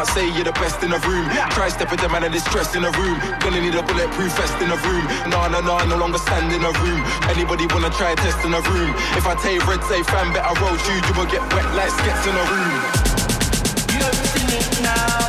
can't say you're the best in the room. Try stepping the man and it's stress in the room. Gonna need a bulletproof vest in the room. Nah, nah, nah, no longer stand in the room. Anybody wanna try a test in the room? If I you red, say fan, better roll shoes, you will get wet like skets in the room. You don't see it now,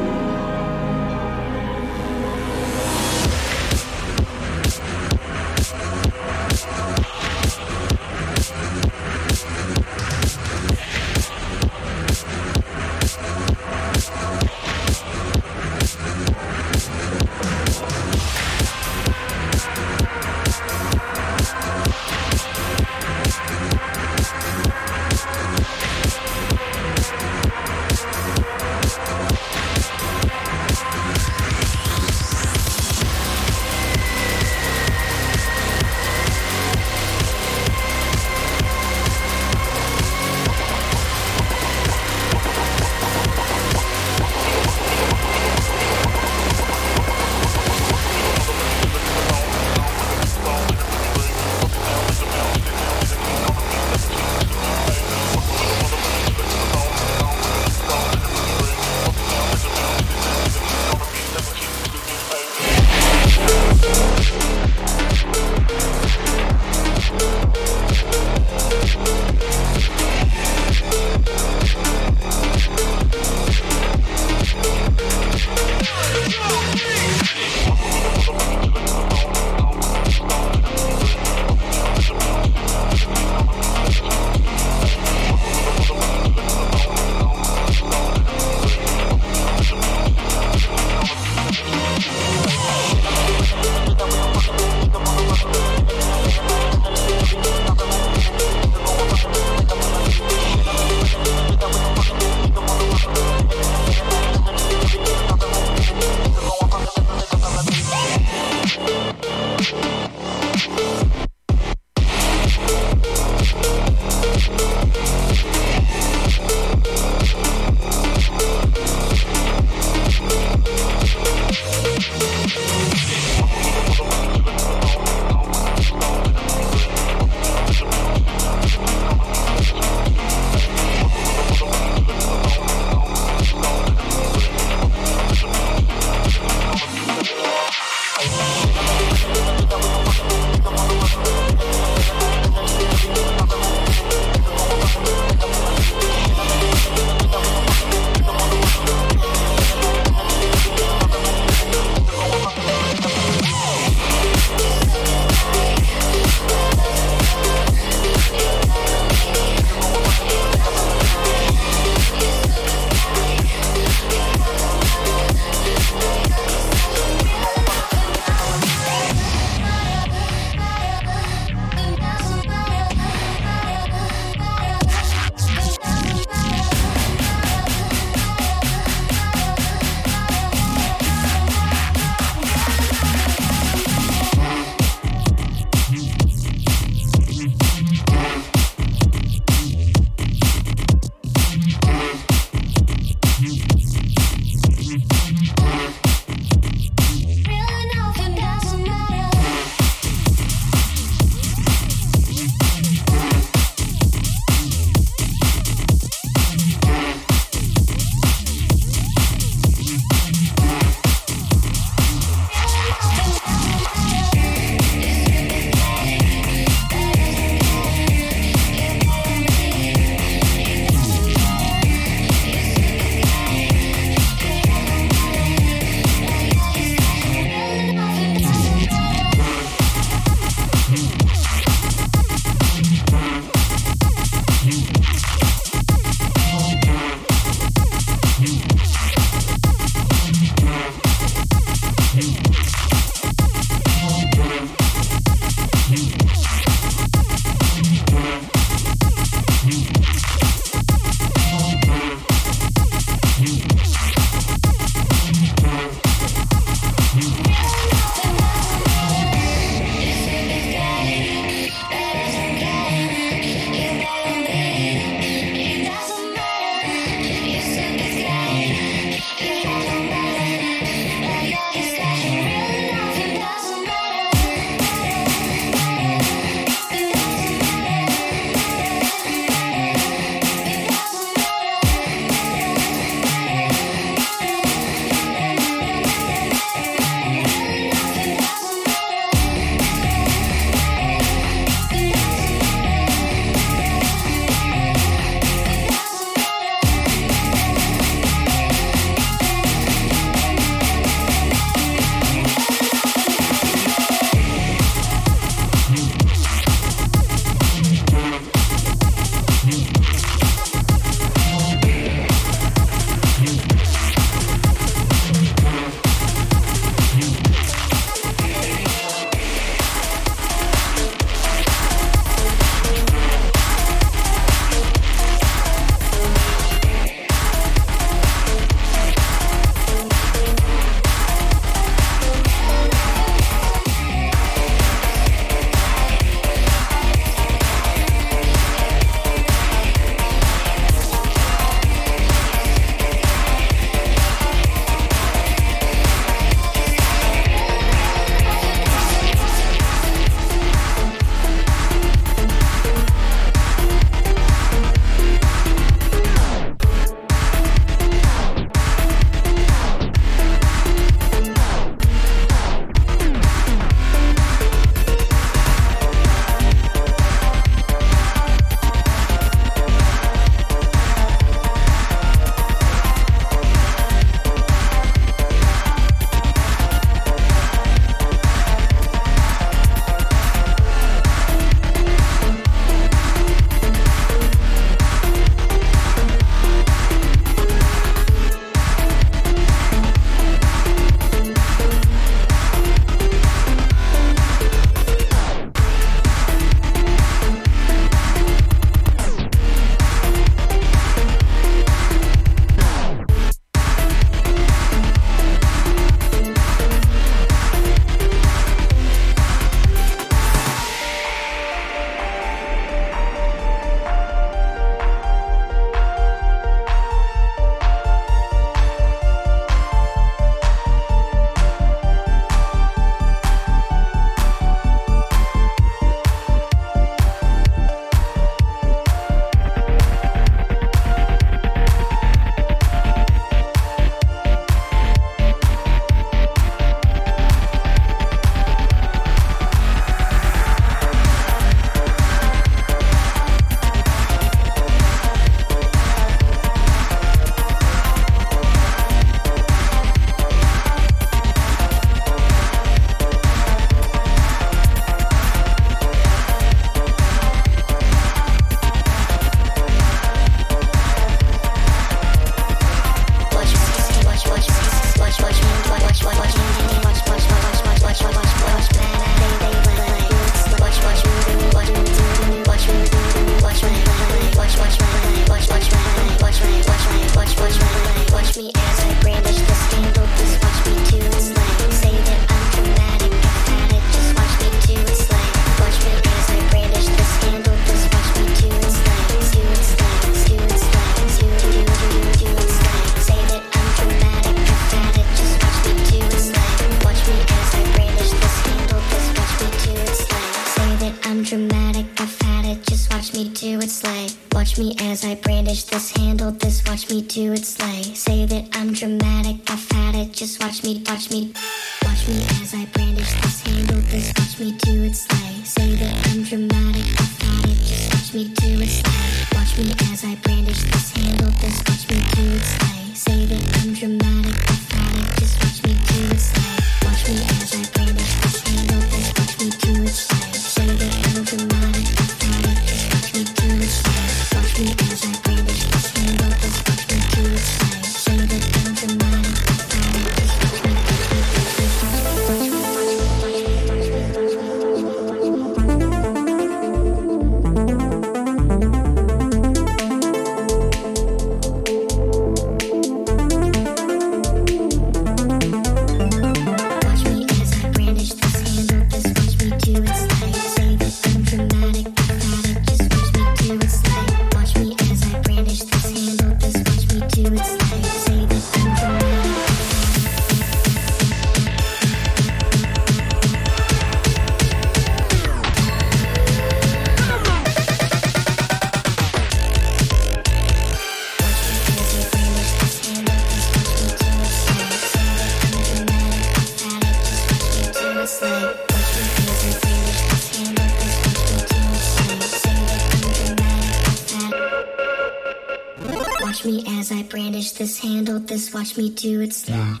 watch me do it slow.